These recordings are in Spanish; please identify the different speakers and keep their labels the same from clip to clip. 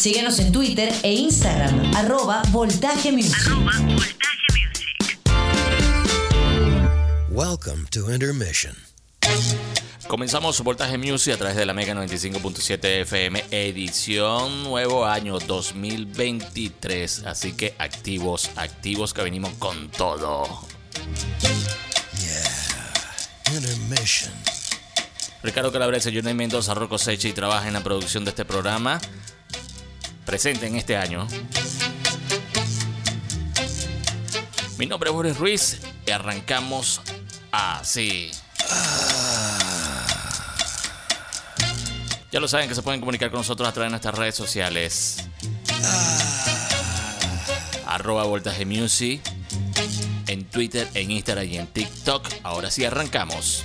Speaker 1: Síguenos en Twitter e Instagram, arroba Voltaje Music.
Speaker 2: Welcome to Intermission.
Speaker 3: Comenzamos Voltaje Music a través de la Mega 95.7 FM, edición nuevo año 2023. Así que activos, activos que venimos con todo.
Speaker 2: Yeah, Intermission.
Speaker 3: Ricardo Calabrese, Johnny Mendoza, Rocco Seche y trabaja en la producción de este programa. Presente en este año. Mi nombre es Boris Ruiz y arrancamos así. Ya lo saben que se pueden comunicar con nosotros a través de nuestras redes sociales. Arroba Voltaje Music. En Twitter, en Instagram y en TikTok. Ahora sí arrancamos.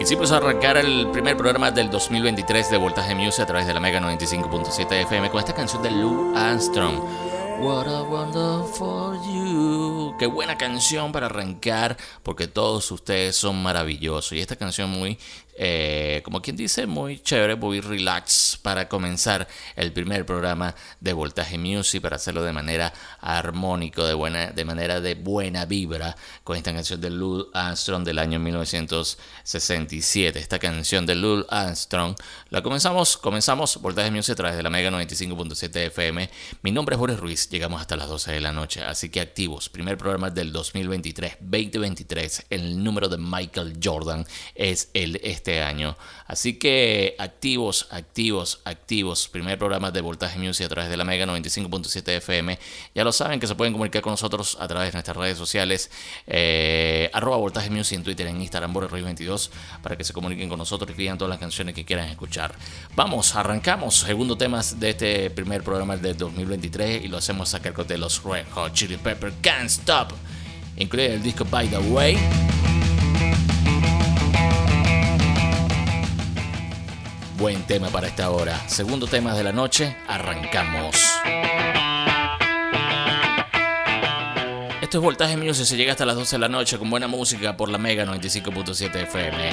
Speaker 3: Quisimos arrancar el primer programa del 2023 de Voltaje Music a través de la Mega 95.7 FM con esta canción de Lou Armstrong. What a wonderful you. Qué buena canción para arrancar porque todos ustedes son maravillosos. Y esta canción muy, eh, como quien dice, muy chévere, muy relax para comenzar el primer programa de Voltaje Music, para hacerlo de manera armónico, de, buena, de manera de buena vibra, con esta canción de Lou Armstrong del año 1967. Esta canción de Lou Armstrong la comenzamos, comenzamos Voltaje Music a través de la Mega 95.7 FM. Mi nombre es Boris Ruiz, llegamos hasta las 12 de la noche, así que activos. Primer programa del 2023, 2023. El número de Michael Jordan es el este año. Así que activos, activos, activos. Primer programa de Voltaje Music a través de la Mega 95.7 FM. Ya lo saben que se pueden comunicar con nosotros a través de nuestras redes sociales. Eh, arroba Voltaje Music en Twitter, en Instagram, Ruiz 22 para que se comuniquen con nosotros y pidan todas las canciones que quieran escuchar. Vamos, arrancamos. Segundo tema de este primer programa del 2023 y lo hacemos a cargo de los Red Hot Chili Pepper Can't Stop. Incluye el disco By the Way. Buen tema para esta hora. Segundo tema de la noche, arrancamos. Esto es Voltaje Music, se llega hasta las 12 de la noche con buena música por la Mega 95.7 FM.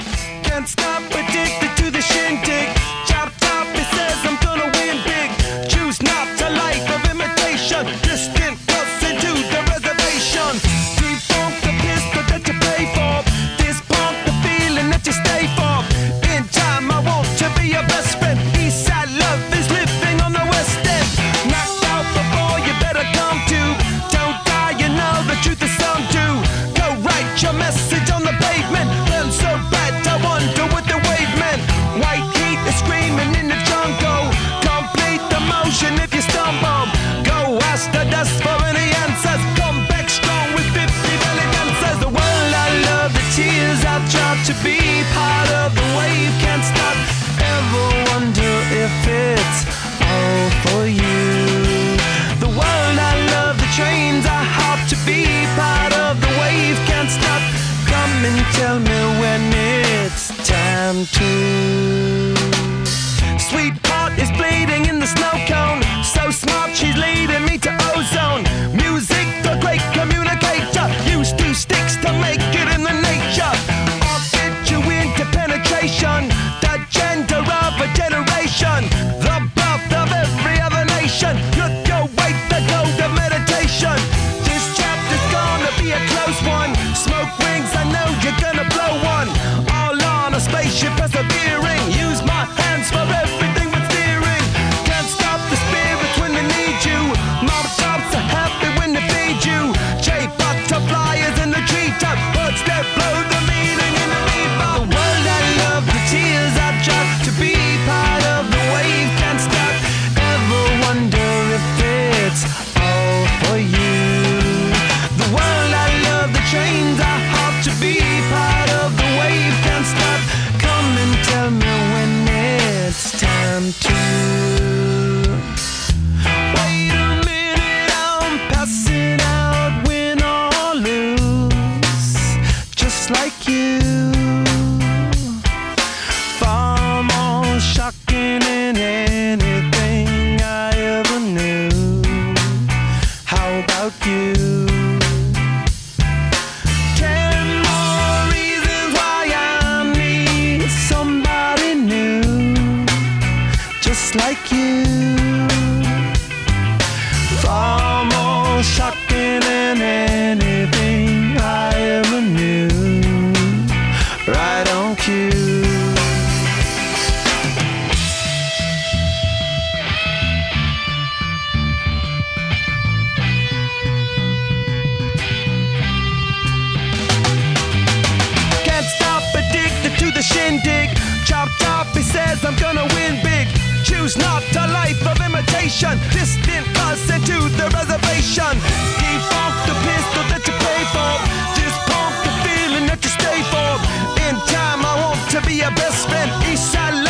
Speaker 4: distant us into the reservation. Defunct the pistol that you pay for. Just the feeling that you stay for. In time, I want to be your best friend. Eastside.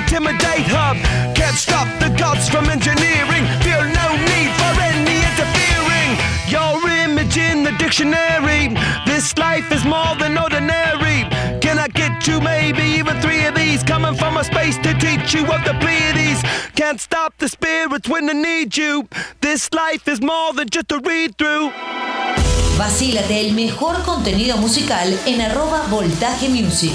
Speaker 4: intimidate hub. Can't stop the gods from engineering. Feel no need for any interfering. Your image in the dictionary. This life is more than ordinary. Can I get two, maybe even three of these? Coming from a space to teach you of the Pleiades. Can't stop the spirits when they need you. This life is more than just a read through.
Speaker 1: Vacílate el mejor contenido musical en arroba voltaje music.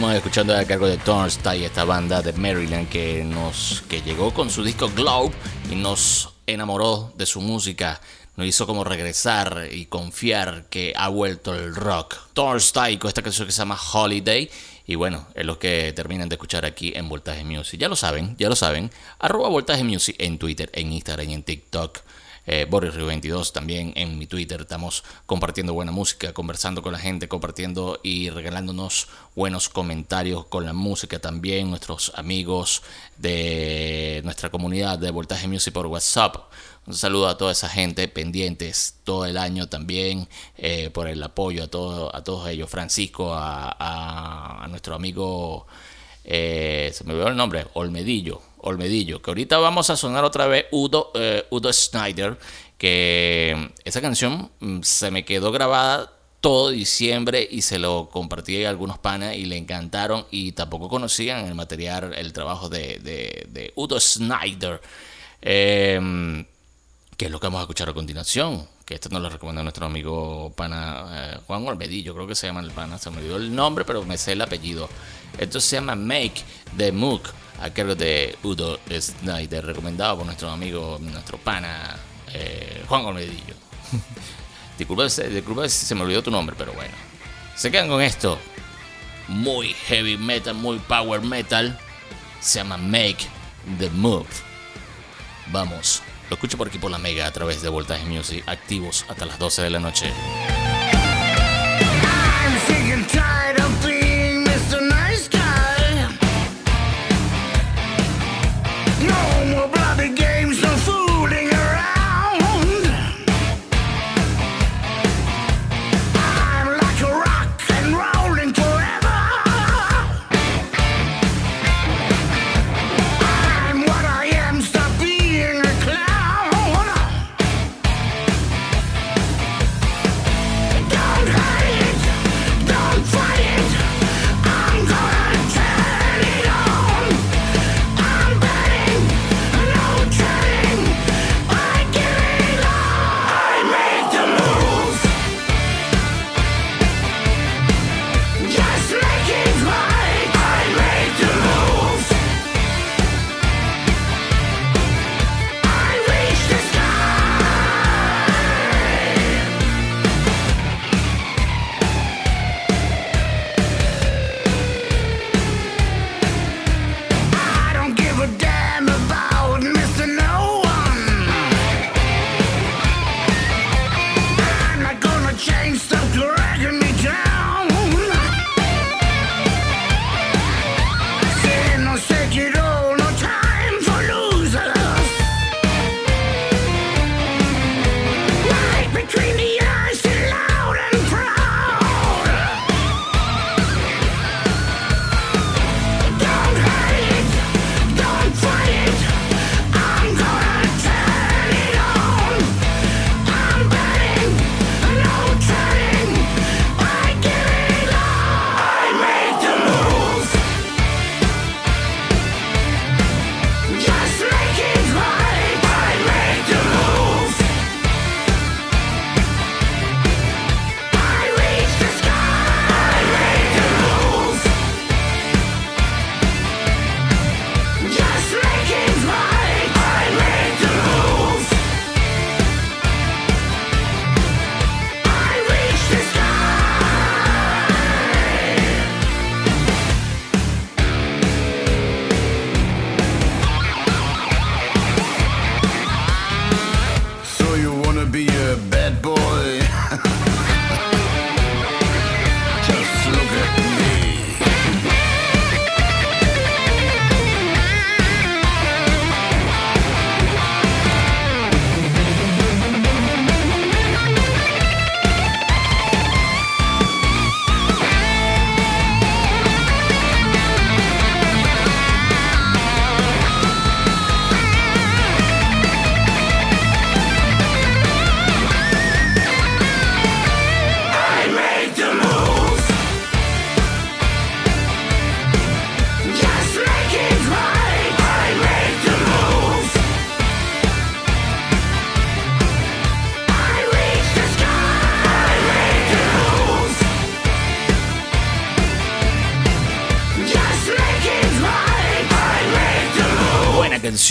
Speaker 3: Estamos escuchando a cargo de Thornstein, esta banda de Maryland que nos que llegó con su disco Globe y nos enamoró de su música. Nos hizo como regresar y confiar que ha vuelto el rock. Thornstein con esta canción que se llama Holiday. Y bueno, es lo que terminan de escuchar aquí en Voltaje Music. Ya lo saben, ya lo saben. Arroba Voltaje Music en Twitter, en Instagram y en TikTok eh, Boris Rio 22 también en mi Twitter. Estamos compartiendo buena música, conversando con la gente, compartiendo y regalándonos buenos comentarios con la música también. Nuestros amigos de nuestra comunidad de Voltaje Music por WhatsApp. Un saludo a toda esa gente pendientes todo el año también eh, por el apoyo a, todo, a todos ellos. Francisco, a, nuestro amigo, eh, se me olvidó el nombre, Olmedillo. Olmedillo, que ahorita vamos a sonar otra vez Udo, eh, Udo Snyder, que esa canción mm, se me quedó grabada todo diciembre y se lo compartí a algunos panas y le encantaron y tampoco conocían el material, el trabajo de, Udo Snyder. Em, que es lo que vamos a escuchar a continuación. Que esto nos lo recomienda nuestro amigo pana eh, Juan Olmedillo, creo que se llama el pana, se me olvidó el nombre, pero me sé el apellido. Esto se llama Make the Mook a cargo de Udo Snyder, recomendado por nuestro amigo, nuestro pana eh, Juan Olmedillo. disculpa, disculpa si se me olvidó tu nombre, pero bueno. Se quedan con esto. Muy heavy metal, muy power metal. Se llama Make the Move. Vamos, lo escucho por aquí por la Mega a través de Voltaje Music, activos hasta las 12 de la noche.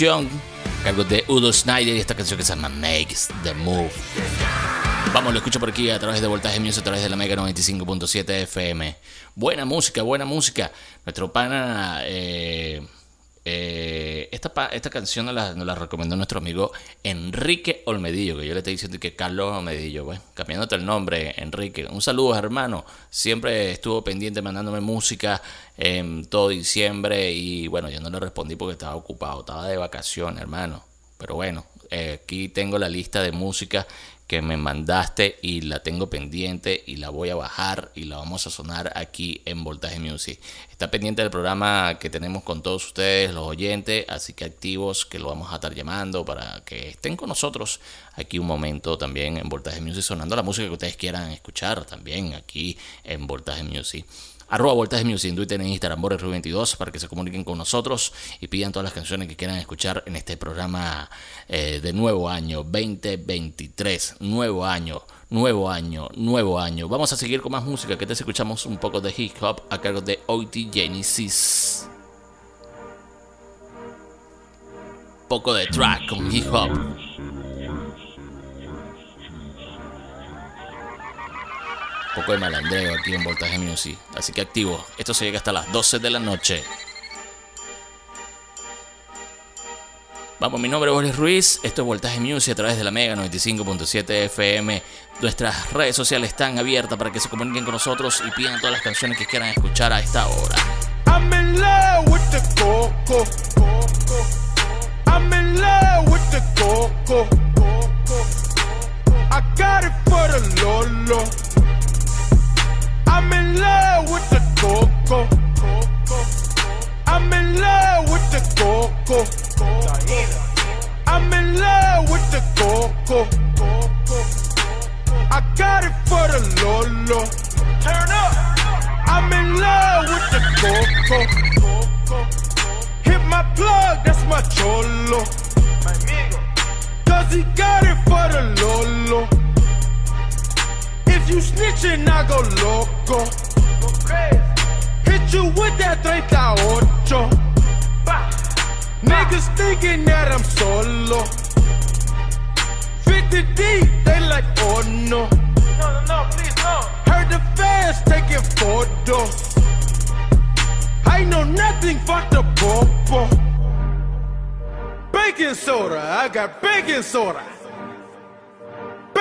Speaker 3: A cargo de Udo Snyder y esta canción que se llama Makes the Move. Vamos, lo escucho por aquí a través de Voltaje Music, a través de la Mega 95.7 FM. Buena música, buena música. Nuestro pana eh, eh, esta, esta canción nos la, recomendó nuestro amigo Enrique Olmedillo, que yo le estoy diciendo que Carlos Olmedillo, pues, cambiándote el nombre, Enrique. Un saludo, hermano. Siempre estuvo pendiente mandándome música en todo diciembre y bueno, yo no le respondí porque estaba ocupado, estaba de vacaciones, hermano. Pero bueno, eh, aquí tengo la lista de música que me mandaste y la tengo pendiente y la voy a bajar y la vamos a sonar aquí en Voltaje Music. Está pendiente del programa que tenemos con todos ustedes, los oyentes, así que activos que lo vamos a estar llamando para que estén con nosotros aquí un momento también en Voltaje Music sonando la música que ustedes quieran escuchar también aquí en Voltaje Music. Arroba Voltaje Music en Twitter, en Instagram, 22 para que se comuniquen con nosotros y pidan todas las canciones que quieran escuchar en este programa eh, de nuevo año 2023. Nuevo año, nuevo año, nuevo año. Vamos a seguir con más música. Que te escuchamos un poco de hip hop a cargo de OT Genesis. Poco de track con hip hop. Poco de malandreo aquí en Voltaje Music. Así que activo. Esto se llega hasta las 12 de la noche. Vamos, mi nombre es Boris Ruiz. Esto es Voltaje Music a través de la Mega 95.7 FM. Nuestras redes sociales están abiertas para que se comuniquen con nosotros y pidan todas las canciones que quieran escuchar a esta hora. Coco. Coco. I got it for the Lolo. I'm in love with the coco. I'm in love with the coco. I'm in love with the coco. I got it for the Lolo. Turn up. I'm in love with the coco. Hit my plug, that's my cholo. Cause he got it for the Lolo you snitching, I go loco. Hit you with that 38. Niggas thinking that I'm solo. 50 deep, they like, oh no. No, no, no, please no. Heard the fans taking photos. I know nothing but the popo. Baking soda, I got baking soda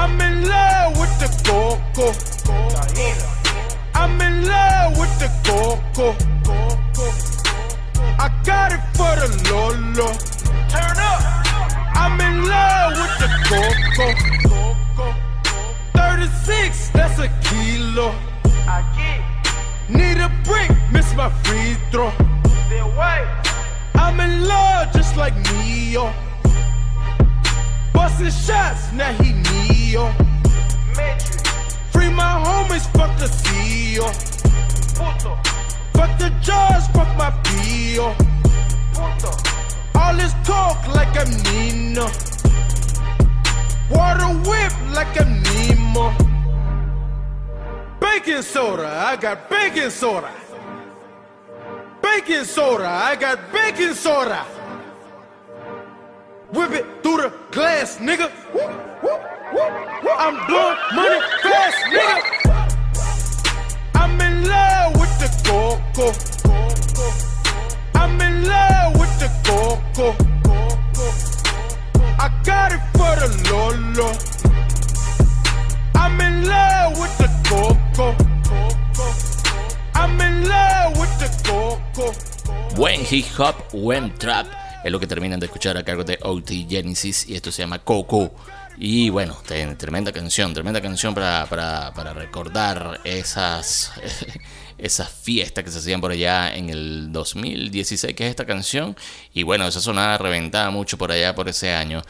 Speaker 3: I'm in love with the coco. I'm in love with the coco. I got it for the Lolo. Turn up. I'm in love with the coco. 36, that's a kilo. Need a break, miss my free throw. I'm in love just like Neo. Busting shots, now he Neo. Free my homies, fuck the CEO. Fuck the judge, fuck my PO. All this talk like I'm Nino. Water whip like I'm Nemo. Baking soda, I got baking soda. Baking soda, I got baking soda. Whip it through the glass, nigga. I'm blowing money fast, nigga. I'm in love with the coco. I'm in love with the coco. I got it for the Lolo. I'm in love with the coco. I'm in love with the coco. Buen hip hop, buen trap es lo que terminan de escuchar a cargo de OT Genesis y esto se llama Coco. Y bueno, tremenda canción, tremenda canción para, para, recordar esas, esas fiestas que se hacían por allá en el 2016, que es esta canción. Y bueno, esa sonada reventaba mucho por allá por ese año.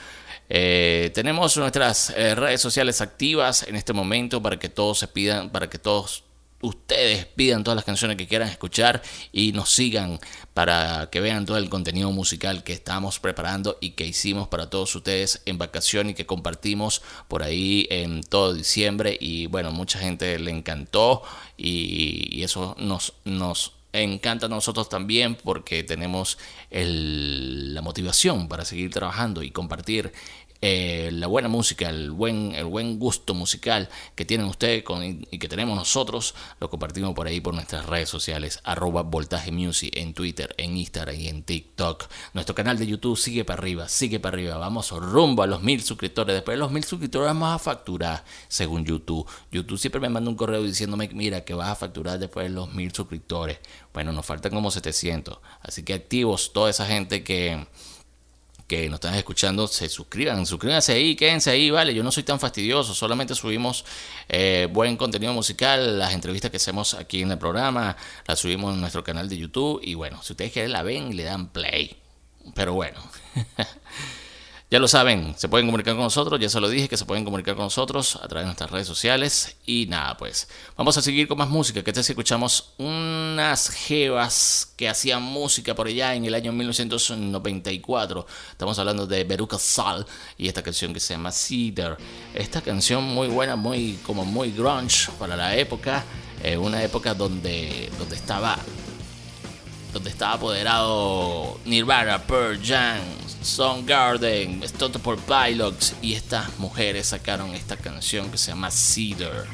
Speaker 3: Eh, tenemos nuestras eh, redes sociales activas en este momento para que todos se pidan, para que todos ustedes pidan todas las canciones que quieran escuchar y nos sigan para que vean todo el contenido musical que estamos preparando y que hicimos para todos ustedes en vacación y que compartimos por ahí en todo diciembre. Y bueno mucha gente le encantó y, eso nos, nos encanta a nosotros también porque tenemos la motivación para seguir trabajando y compartir eh, la buena música, el buen, el buen gusto musical que tienen ustedes y que tenemos nosotros, lo compartimos por ahí por nuestras redes sociales, arroba voltaje music en Twitter, en Instagram y en TikTok. Nuestro canal de YouTube sigue para arriba, sigue para arriba, vamos rumbo a los mil suscriptores. Después de los mil suscriptores vamos a facturar, según YouTube. YouTube siempre me manda un correo diciéndome, mira, que vas a facturar después de los mil suscriptores. Bueno, nos faltan como 700, así que activos toda esa gente que que nos están escuchando se suscriban, suscríbanse ahí, quédense ahí, vale, yo no soy tan fastidioso, solamente subimos eh, buen contenido musical, las entrevistas que hacemos aquí en el programa, las subimos en nuestro canal de YouTube y bueno, si ustedes quieren la ven, le dan play. Pero bueno. Ya lo saben, se pueden comunicar con nosotros, ya se lo dije que se pueden comunicar con nosotros a través de nuestras redes sociales. Y nada, pues vamos a seguir con más música. Que te escuchamos unas jevas que hacían música por allá en el año 1994. Estamos hablando de Beruca Sal y esta canción que se llama Cedar. Esta canción muy buena, muy como muy grunge para la época. Eh, una época donde, donde estaba donde estaba apoderado Nirvana, Pearl Jam, Garden, Stone por Pilots y estas mujeres sacaron esta canción que se llama Cedar.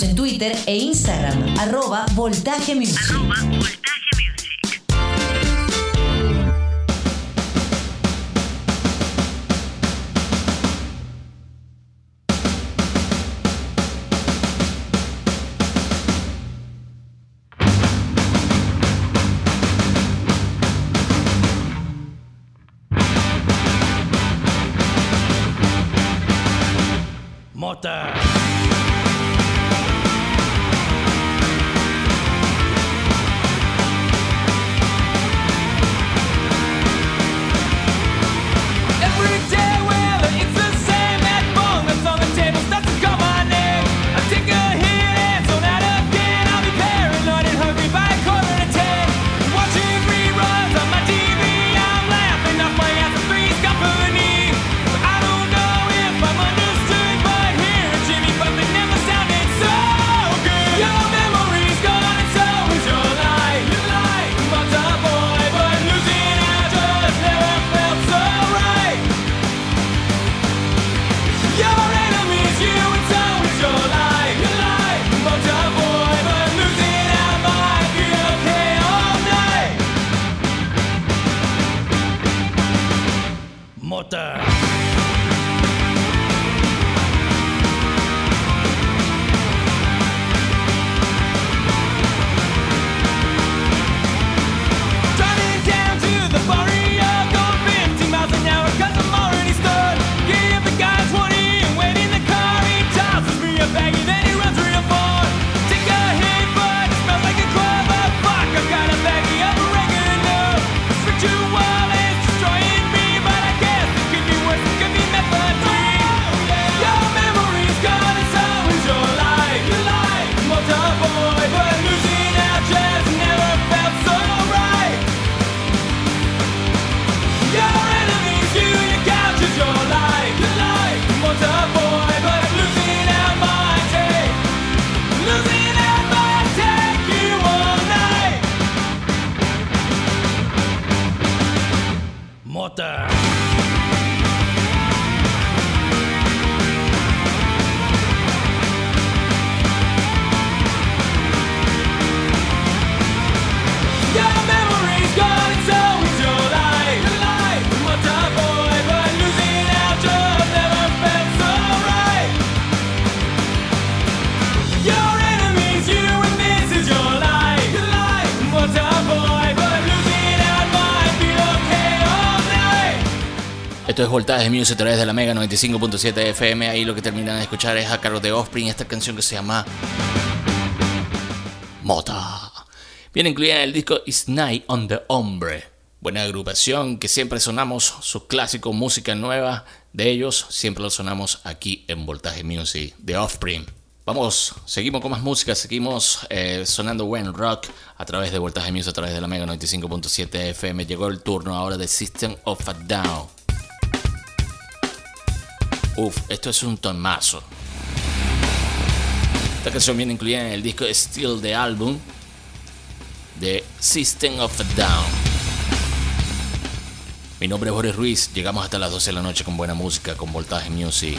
Speaker 1: En Twitter e Instagram, arroba Voltaje Music.
Speaker 5: Arroba voltaje
Speaker 4: Mota.
Speaker 3: Esto es Voltaje Music a través de la Mega 95.7 FM. Ahí lo que terminan de escuchar es a cargo de Offspring esta canción que se llama Mota. Viene incluida en el disco It's Night on the Hombre. Buena agrupación que siempre sonamos sus clásicos, música nueva de ellos. Siempre lo sonamos aquí en Voltaje Music de Offspring. Vamos, seguimos con más música, seguimos eh, sonando buen rock a través de Voltaje Music, a través de la Mega 95.7 FM. Llegó el turno ahora de System of a Down. Uf, esto es un tomazo. Esta canción viene incluida en el disco Still the Album de System of a Down. Mi nombre es Boris Ruiz. Llegamos hasta las 12 de la noche con buena música, con Voltaje Music.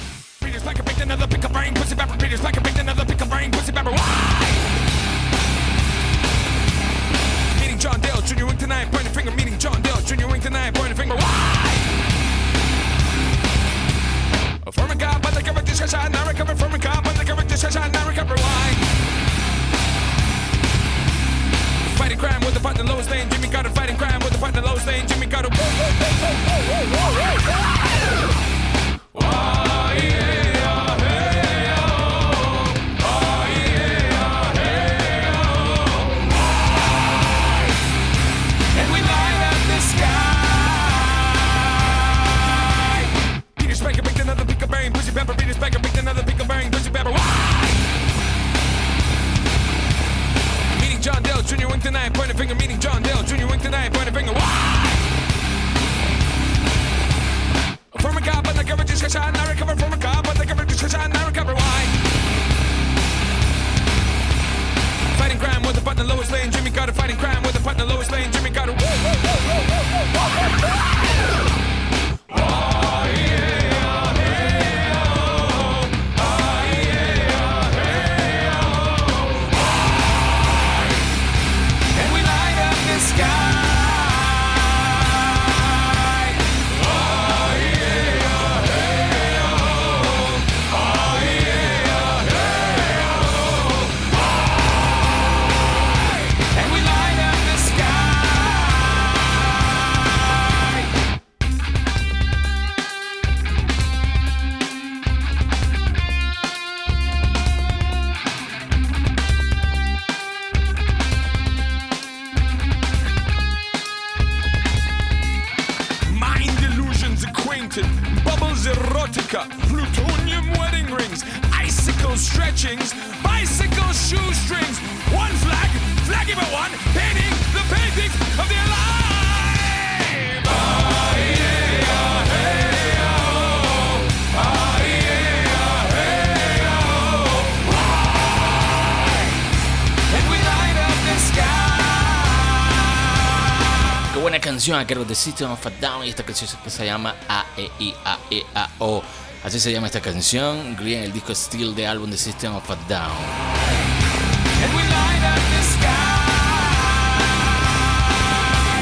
Speaker 6: A former cop on the cover discussion, I recover from a cop on the cover discussion, I recover why. Fighting crime with a partner lowest lane, Jimmy Carter fighting crime with a partner lowest lane, Jimmy Carter.
Speaker 3: Whoa, canción, a cargo de System of a Down y esta canción se llama A E I A E A O. Así se llama esta canción, incluida el disco Steel de álbum de System of a Down.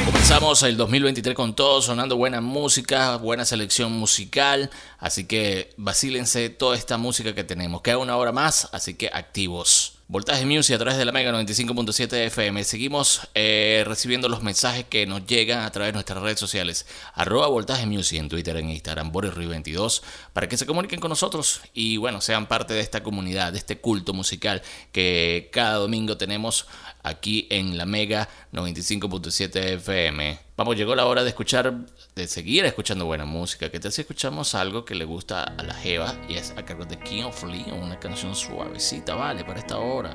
Speaker 3: Comenzamos el 2023 con todo, sonando buena música, buena selección musical, así que vacílense toda esta música que tenemos. Queda una hora más, así que activos. Voltaje Music a través de la Mega 95.7 FM. Seguimos eh, recibiendo los mensajes que nos llegan a través de nuestras redes sociales. Arroba Voltaje Music en Twitter, en Instagram, BorisRui22, para que se comuniquen con nosotros y bueno, sean parte de esta comunidad, de este culto musical que cada domingo tenemos aquí en la Mega 95.7 FM. Vamos, llegó la hora de escuchar, de seguir escuchando buena música. Que tal si escuchamos algo que le gusta a la Jeva y es a cargo de King of Leon, una canción suavecita, vale, para esta hora.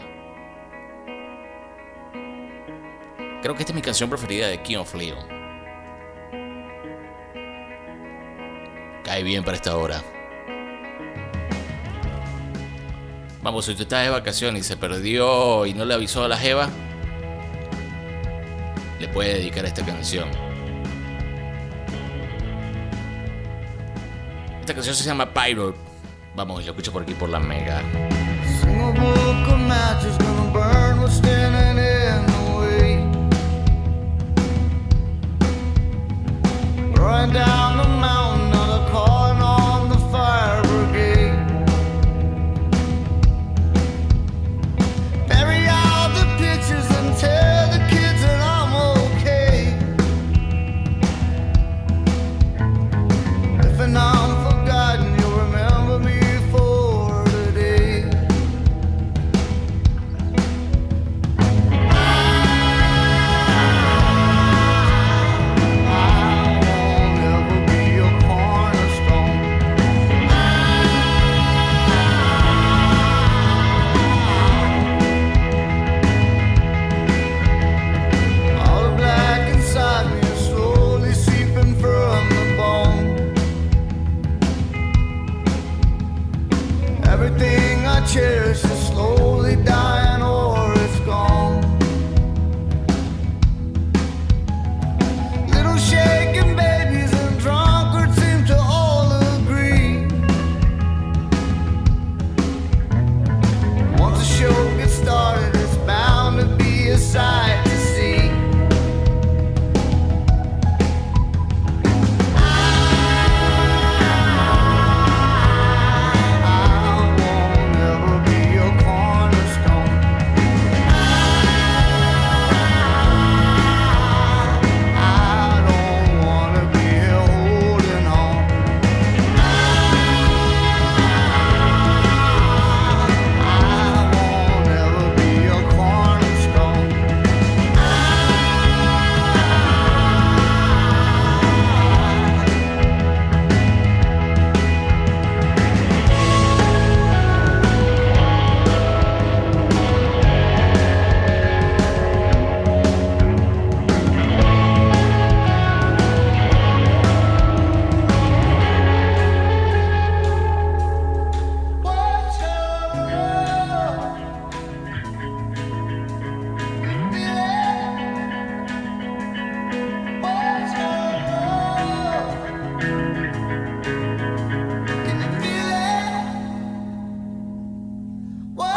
Speaker 3: Creo que esta es mi canción preferida de King of Leon. Cae bien para esta hora. Vamos, si usted está de vacaciones y se perdió y no le avisó a la Jeva, le puede dedicar esta canción. Esta canción se llama Pyro. Vamos, lo escucho por aquí por la mega.
Speaker 7: Single book of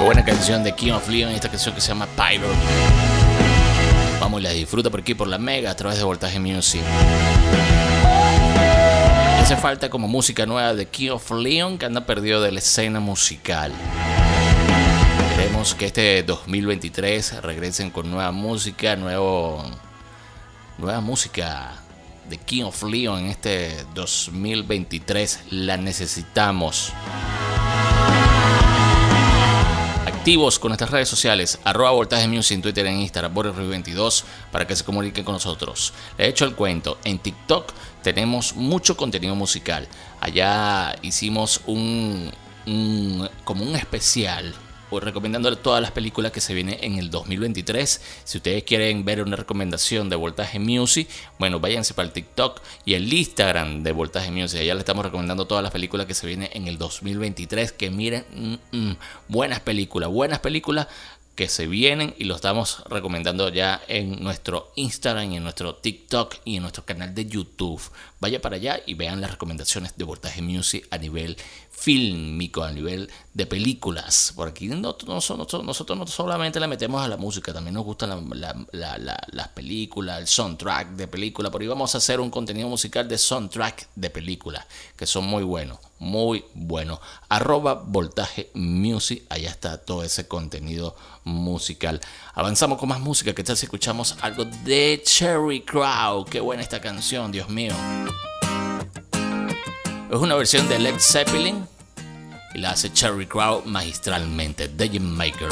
Speaker 3: buena canción de King of Leon, esta canción que se llama Pyro. Vamos y la disfruta por aquí por la mega a través de Voltaje Music. Hace falta como música nueva de King of Leon que anda perdido de la escena musical. Queremos que este 2023 regresen con nueva música, nuevo, nueva música de King of Leon en este 2023. La necesitamos. Activos con nuestras redes sociales, arroba voltaje music en Twitter, en Instagram, Boris 22 para que se comuniquen con nosotros. Le he hecho el cuento, en TikTok tenemos mucho contenido musical. Allá hicimos un, un- como un especial recomendándole todas las películas que se vienen en el 2023. Si ustedes quieren ver una recomendación de Voltaje Music, bueno, váyanse para el TikTok y el Instagram de Voltaje Music. Allá le estamos recomendando todas las películas que se vienen en el 2023. Que miren, mm, mm, buenas películas, buenas películas que se vienen y lo estamos recomendando ya en nuestro Instagram y en nuestro TikTok y en nuestro canal de YouTube. Vaya para allá y vean las recomendaciones de Voltaje Music a nivel fílmico, a nivel de películas. Por aquí no, no- nosotros, no solamente le metemos a la música, también nos gustan la- las películas, el soundtrack de película. Por ahí vamos a hacer un contenido musical de soundtrack de películas, que son muy buenos, muy buenos. Arroba Voltaje Music, allá está todo ese contenido musical. Avanzamos con más música, ¿qué tal si escuchamos algo de Cherry Crow? Qué buena esta canción, Dios mío. Es una versión de Led Zeppelin y la hace Cherry Crow magistralmente, The Maker.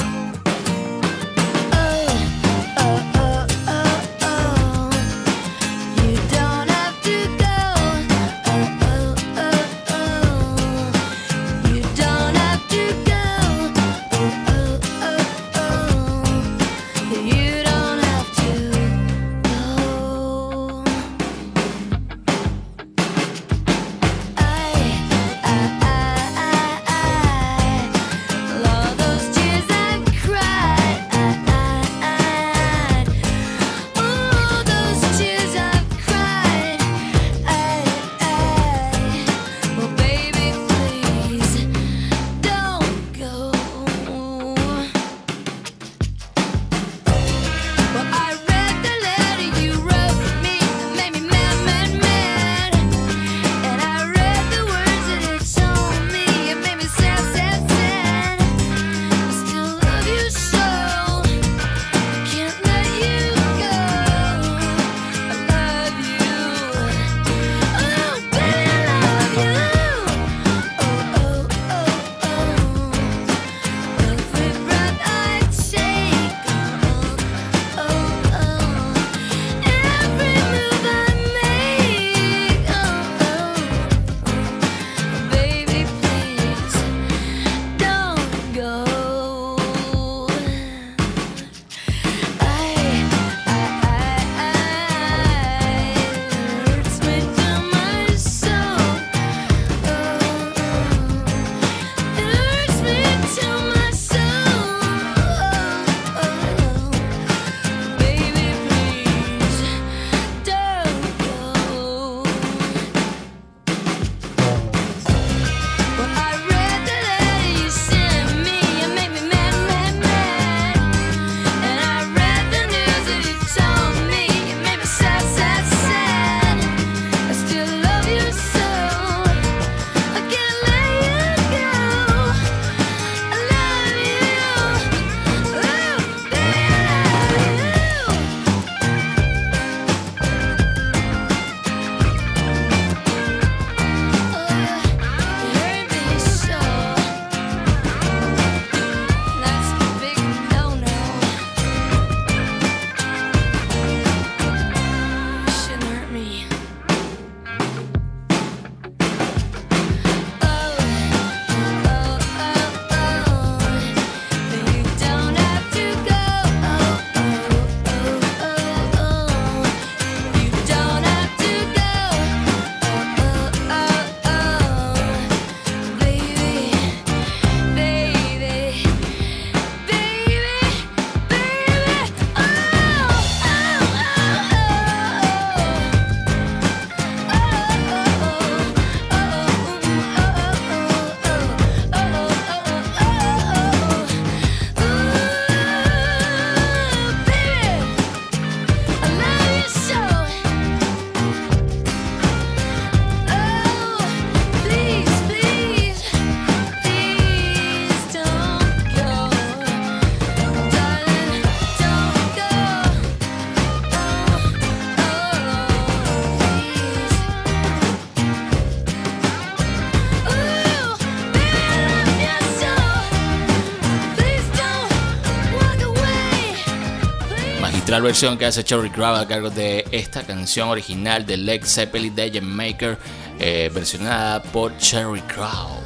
Speaker 3: Magistral versión que hace Cherry Crow a cargo de esta canción original de Led Zeppelin de Maker, eh, versionada por Cherry Crow.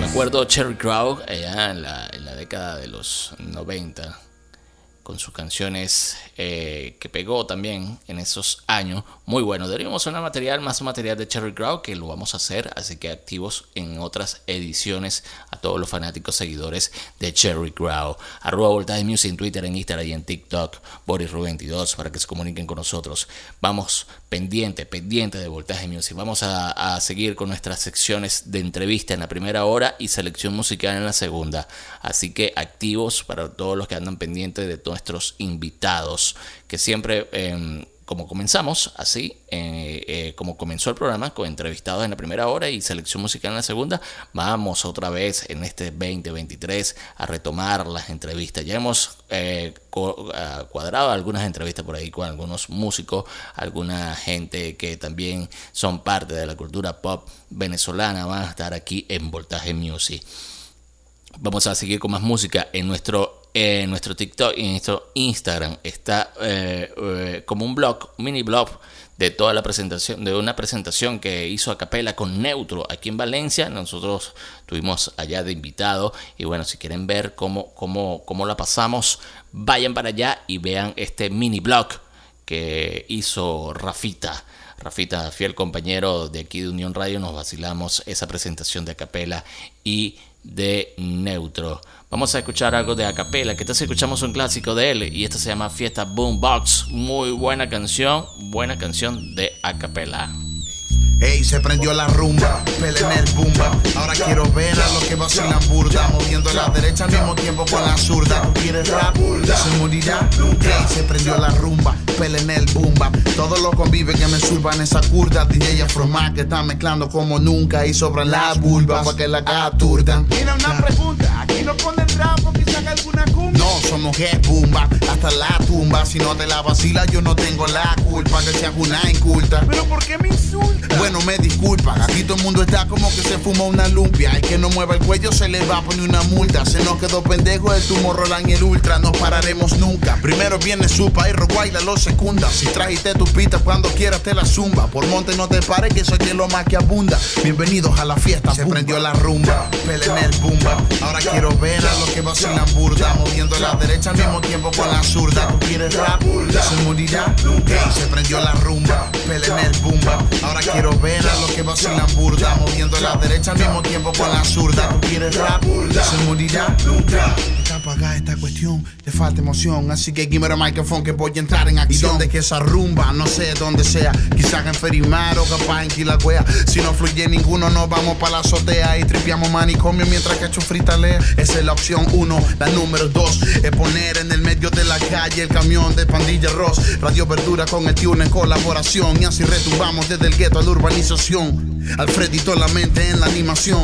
Speaker 3: Me acuerdo Cherry Crow allá en la década de los 90 con sus canciones eh, que pegó también en esos años. Muy bueno. Deberíamos sonar material, más material de Cherry Crow, que lo vamos a hacer, así que activos en otras ediciones a todos los fanáticos seguidores de Cherry Crow. Arroba Voltaje Music en Twitter, en Instagram y en TikTok. Boris 22 para que se comuniquen con nosotros. Vamos pendiente, pendiente de Voltaje Music. Vamos a, seguir con nuestras secciones de entrevista en la primera hora y selección musical en la segunda. Así que activos para todos los que andan pendientes de nuestros invitados, que siempre, eh, como comenzamos, así, eh, eh, como comenzó el programa, con entrevistados en la primera hora y selección musical en la segunda, vamos otra vez en este 2023 a retomar las entrevistas. Ya hemos eh, ah, cuadrado algunas entrevistas por ahí con algunos músicos, alguna gente que también son parte de la cultura pop venezolana, van a estar aquí en Voltaje Music. Vamos a seguir con más música en nuestro, eh, nuestro TikTok y nuestro Instagram. Está eh, eh, como un blog, mini blog de toda la presentación, de una presentación que hizo a capela con Neutro aquí en Valencia. Nosotros tuvimos allá de invitado. Y bueno, si quieren ver cómo, cómo, cómo la pasamos, vayan para allá y vean este mini blog que hizo Rafita. Rafita, fiel compañero de aquí de Unión Radio, nos vacilamos esa presentación de Acapela y de Neutro. Vamos a escuchar algo de Acapela, que entonces escuchamos un clásico de él y esta se llama Fiesta Boombox. Muy buena canción, buena canción de Acapela.
Speaker 8: Ey, se prendió la rumba, pele en el bumba. Ahora quiero ver a los que vacilan burda, moviendo la derecha al mismo tiempo con la zurda. ¿Tú quieres rap? Se morirá. Ey, se prendió la rumba, pele en el bumba. Todos los conviven que me suban esa curda. DJ Afromac que está mezclando como nunca y sobran las bulbas para que la capturdan.
Speaker 7: Mira una pregunta, no ponen rap o quizás alguna cumbia.
Speaker 8: Somos head bumba, hasta la tumba. Si no te la vacila, yo no tengo la culpa que seas una inculta.
Speaker 7: Pero ¿por qué me insulta?
Speaker 8: Bueno, me disculpan, aquí todo el mundo está como que se fuma una lumpia. El que no mueva el cuello se le va a poner una multa. Se nos quedó pendejo el tumor Roland y el ultra, no pararemos nunca. Primero viene Supa y Roguayla lo secunda. Si trajiste tu pita cuando quieras te la zumba. Por monte no te pares que soy de lo más que abunda. Bienvenidos a la fiesta, se prendió la rumba. Pele en el bumba. Ahora quiero ver a los que vacilan burda. Moviendo la derecha al mismo tiempo con la zurda. ¿Tú quieres rap? Se morirá. Ey, se prendió la rumba. Pele en el bumba. Ahora quiero ver a los que vacilan burda. Moviendo la derecha al mismo tiempo con la zurda. ¿Tú quieres rap? Se morirá. Está apagada esta cuestión, te falta emoción. Así que give me the microphone que voy a entrar en acción. ¿Y dónde es que esa rumba? No sé dónde sea. Quizás en Ferimar o capaz en Quilagüea. Si no fluye ninguno, nos vamos para la azotea y tripiamos manicomio mientras que hecho fritalea. Esa es la opción uno. La número dos es poner en el medio de la calle el camión de Pandilla Ross. Radio Verdura con el Tune en colaboración. Y así retumbamos desde el gueto a la urbanización. Alfredito la mente en la animación.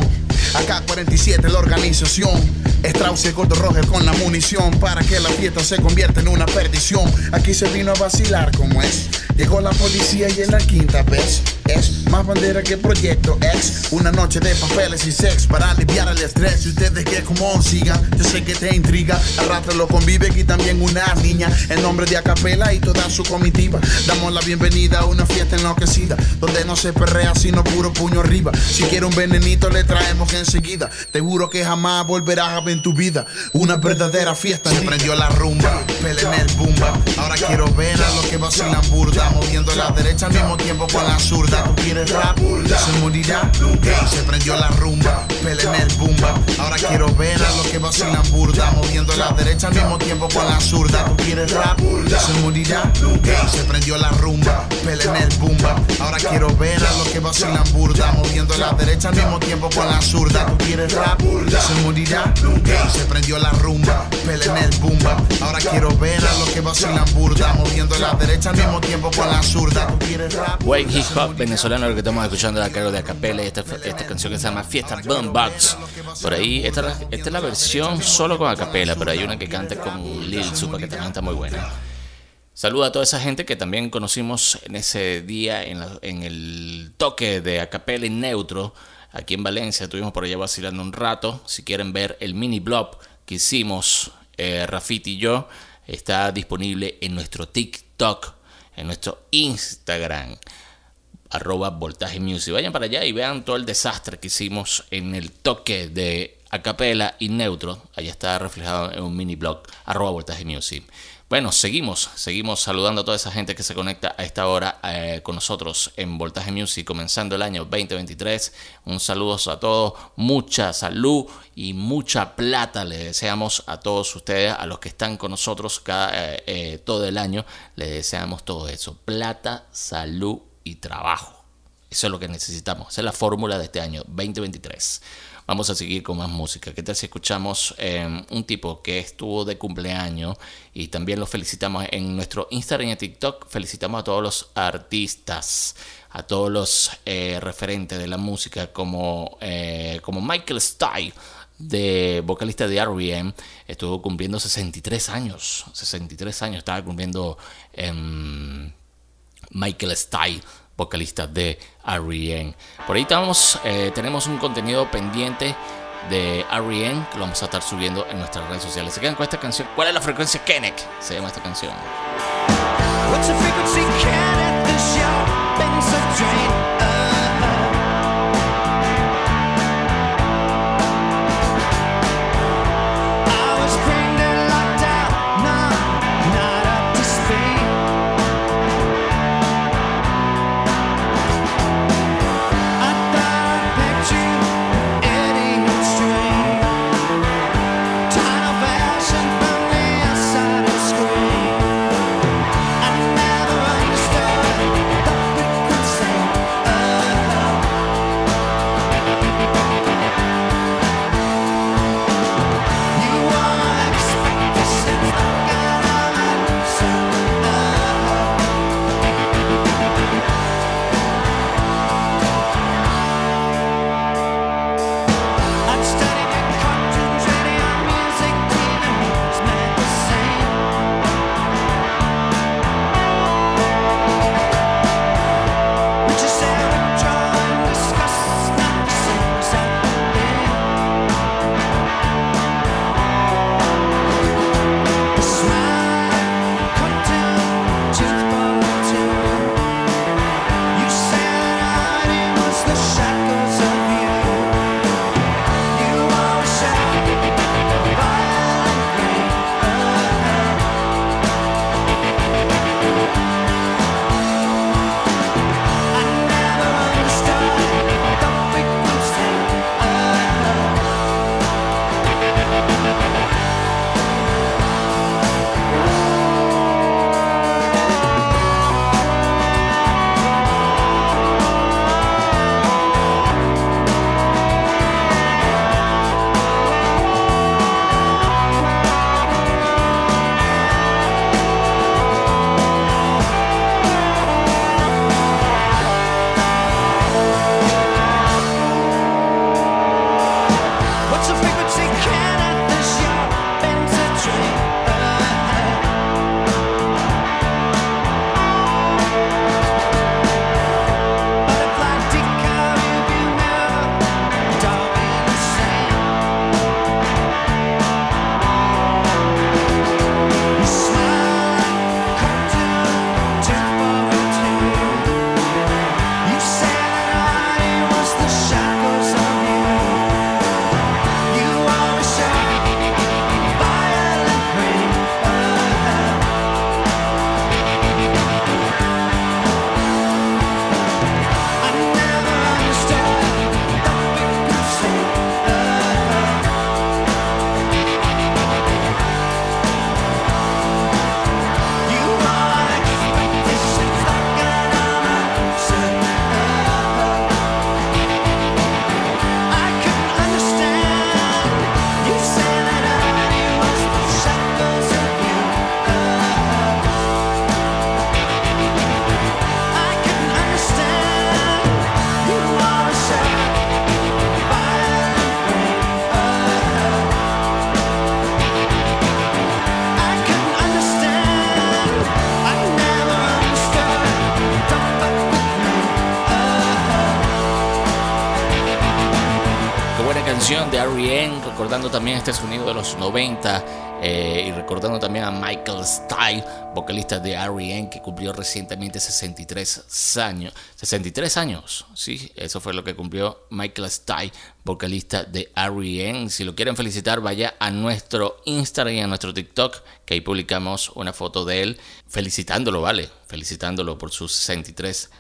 Speaker 8: Acá 47 la organización. Strauss y el gordo Con la munición para que la fiesta se convierta en una perdición. Aquí se vino a vacilar como es. Llegó la policía y en la quinta vez es más bandera que proyecto X. Una noche de papeles y sex para aliviar el estrés. Y ustedes que como sigan, yo sé que te intriga. Al rato lo convive aquí también una niña. En nombre de Acapela y toda su comitiva. Damos la bienvenida a una fiesta enloquecida. Donde no se perrea sino puro puño arriba. Si quiere un venenito le traemos enseguida. Te juro que jamás volverás a ver tu vida una verdadera fiesta. Se prendió la rumba, pele el bumba. Ahora quiero ver a los que vacilan burda. Moviendo la derecha al mismo tiempo con la zurda. ¿Tú quieres rap? Se morirá. Se prendió la rumba, pele el bumba. Ahora quiero ver a los que vacilan burda. Moviendo la derecha al mismo tiempo con la zurda. ¿Tú quieres rap? Se morirá. Se prendió la rumba, pele el bumba. Ahora quiero ver a los que vacilan burda. Moviendo la derecha al mismo tiempo con la zurda. ¿Tú quieres rap? Se morirá. Se prendió la rumba, pele en el bumba. Ahora quiero ver a los que vacilan burda. Moviendo la derecha al mismo tiempo con la zurda.
Speaker 3: Wake Hip Hop venezolano, lo que estamos escuchando a cargo de Acapella esta, esta canción que se llama Fiesta Boombox. Por ahí, esta, es la- esta es la versión solo con Acapella, pero hay una que canta con Lil Supa que también está muy buena. Saluda a toda esa gente que también conocimos en ese día en, la- en el toque de Acapella y Neutro. Aquí en Valencia estuvimos por allá vacilando un rato. Si quieren ver el mini blog que hicimos eh, Rafiti y yo está disponible en nuestro TikTok, en nuestro Instagram arroba voltaje music. Vayan para allá y vean todo el desastre que hicimos en el toque de acapela y neutro. Allá está reflejado en un mini blog arroba voltaje music. Bueno, seguimos, seguimos saludando a toda esa gente que se conecta a esta hora eh, con nosotros en Voltaje Music, comenzando el año 2023. Un saludo a todos, mucha salud y mucha plata le deseamos a todos ustedes, a los que están con nosotros cada, eh, eh, todo el año, les deseamos todo eso, plata, salud y trabajo. Eso es lo que necesitamos, esa es la fórmula de este año 2023. Vamos a seguir con más música. ¿Qué tal si escuchamos eh, un tipo que estuvo de cumpleaños y también lo felicitamos en nuestro Instagram y TikTok? Felicitamos a todos los artistas, a todos los eh, referentes de la música como, eh, como Michael Stipe de vocalista de R.E.M. estuvo cumpliendo 63 años 63 años estaba cumpliendo em, Michael Stipe vocalista de R.E.M. Por ahí estamos, eh, tenemos un contenido pendiente de R.E.M. que lo vamos a estar subiendo en nuestras redes sociales. Se quedan con esta canción. ¿Cuál es la frecuencia Kenneth? Se llama esta canción.
Speaker 4: What's the
Speaker 3: recordando también este sonido de los 90 eh, y recordando también a Michael Stipe, vocalista de R.E.M. que cumplió recientemente 63 años. 63 años, sí, eso fue lo que cumplió Michael Stipe, vocalista de R.E.M. Si lo quieren felicitar, vaya a nuestro Instagram y a nuestro TikTok, que ahí publicamos una foto de él felicitándolo, ¿vale? Felicitándolo por sus 63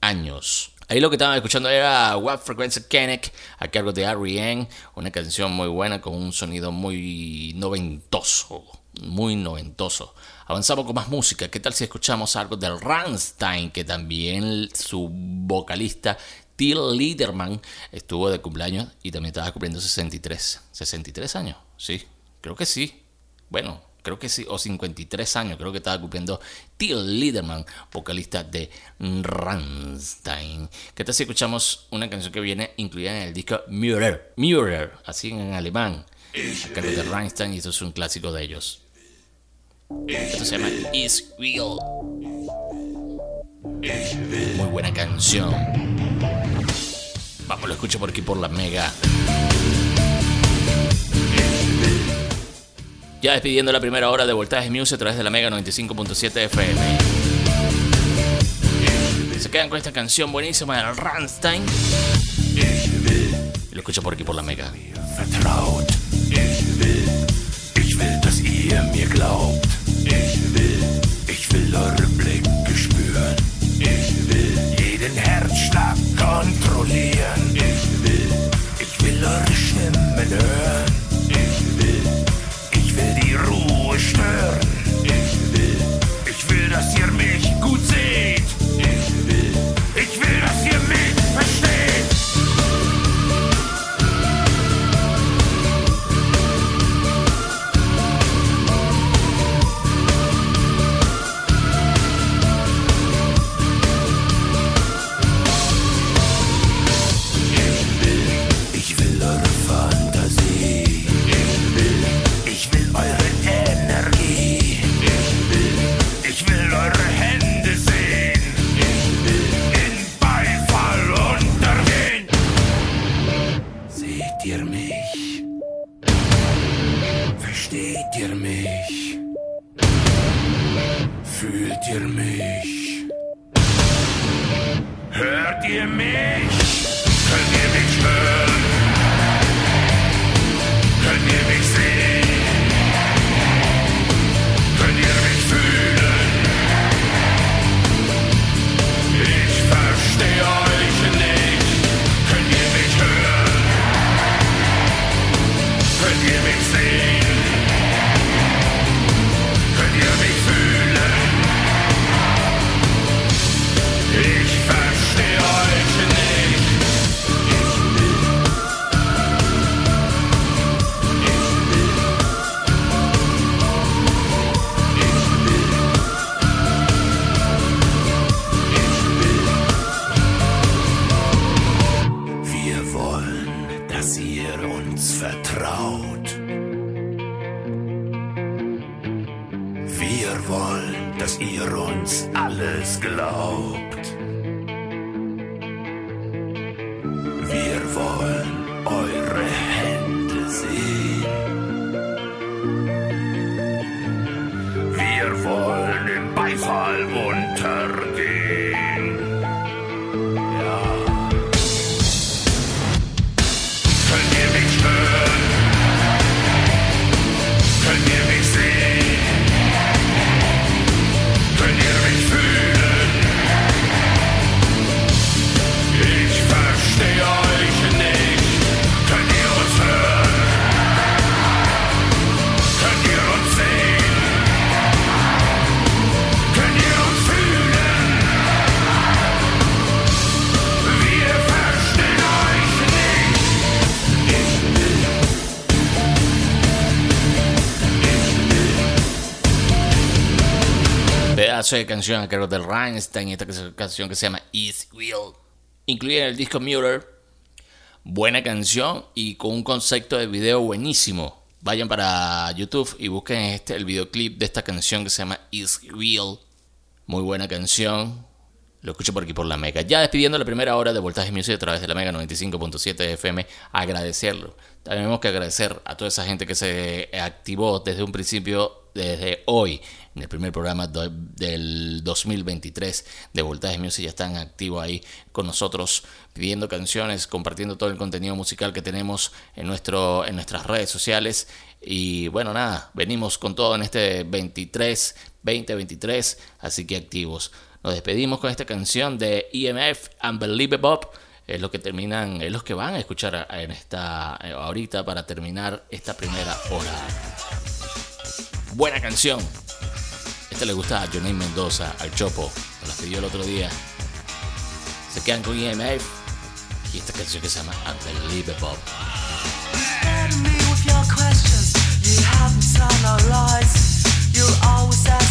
Speaker 3: años. Ahí lo que estaban escuchando era What Frequency Kenneck a cargo de R.E.M. Una canción muy buena con un sonido muy noventoso. Muy noventoso. Avanzamos con más música. ¿Qué tal si escuchamos algo del Rammstein? Que también su vocalista Till Liederman estuvo de cumpleaños y también estaba cumpliendo 63. 63 años, sí, creo que sí. Bueno, creo que sí, o 53 años, creo que estaba cumpliendo Till Liederman, vocalista de Rammstein. ¿Qué tal si escuchamos una canción que viene incluida en el disco Müller? Müller, así en alemán. A cargo de Rammstein y esto es un clásico de ellos. Esto se llama Is Real. Muy buena canción. Vamos, lo escucho por aquí por la Mega. Ya despidiendo la primera hora de Voltaje Music a través de la Mega 95.7 FM. Se quedan con esta canción buenísima del Rammstein. Lo escucho por aquí por la Mega.
Speaker 9: Ich will, dass ihr mir glaubt. Ich will, ich will eure Blicke
Speaker 3: pedazo de canción, creo, de Rammstein, esta canción que se llama Is Real. Incluye en el disco Mueller. Buena canción y con un concepto de video buenísimo. Vayan para YouTube y busquen este, el videoclip de esta canción que se llama Is Real. Muy buena canción. Lo escucho por aquí por la Mega. Ya despidiendo la primera hora de Voltaje Music a través de la Mega 95.7 FM, agradecerlo. También tenemos que agradecer a toda esa gente que se activó desde un principio, desde hoy, en el primer programa del 2023 de Voltaje Music. Ya están activos ahí con nosotros pidiendo canciones, compartiendo todo el contenido musical que tenemos en, nuestro, en nuestras redes sociales. Y bueno, nada, venimos con todo en este 23, 2023, así que activos. Nos despedimos con esta canción de EMF, Unbelievable es lo que terminan, es los que van a escuchar en esta eh, ahorita para terminar esta primera hora. Buena canción le gusta a Jonay Mendoza, al Chopo, me las pidió el otro día. Se quedan con EMF y esta canción que se llama Unbelievable.
Speaker 10: You always ask.